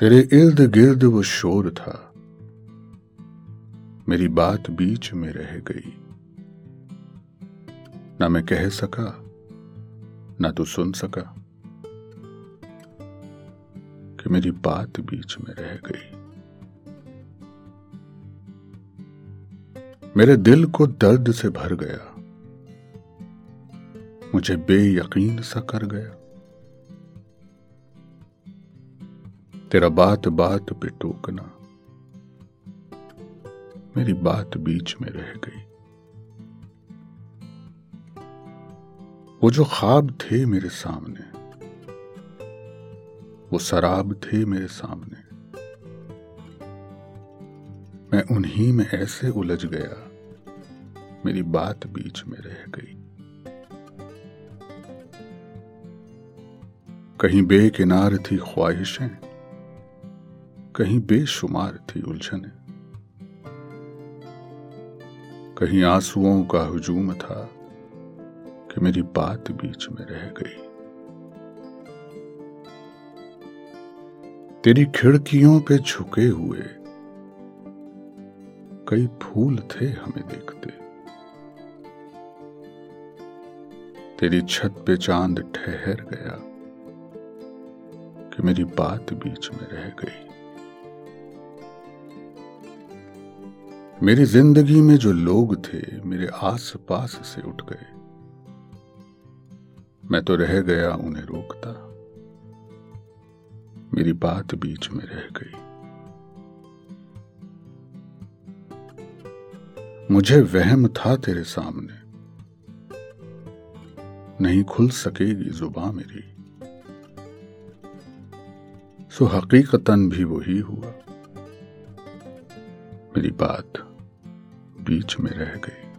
तेरे इर्द गिर्द वो शोर था। मेरी बात बीच में रह गई। ना मैं कह सका, ना तू सुन सका कि मेरी बात बीच में रह गई। मेरे दिल को दर्द से भर गया। मुझे बेयकीन सा कर गया। तेरा बात बात पे टोकना। मेरी बात बीच में रह गई। वो जो ख्वाब थे मेरे सामने, वो शराब थे मेरे सामने। मैं उन्हीं में ऐसे उलझ गया, मेरी बात बीच में रह गई। कहीं बेकिनार थी ख्वाहिशें कहीं बेशुमार थी उलझने। कहीं आंसुओं का हुजूम था कि मेरी बात बीच में रह गई। तेरी खिड़कियों पे झुके हुए कई फूल थे हमें देखते। तेरी छत पे चाँद ठहर गया कि मेरी बात बीच में रह गई। मेरी ज़िंदगी में जो लोग थे, मेरे आस पास से उठ गए। मैं तो रह गया, उन्हें रोकता। मेरी बात बीच में रह गई। मुझे वहम था तेरे सामने। नहीं खुल सकेगी जुबा मेरी। सो हकीकतन भी वही हुआ। मेरी बात बीच में रह गई।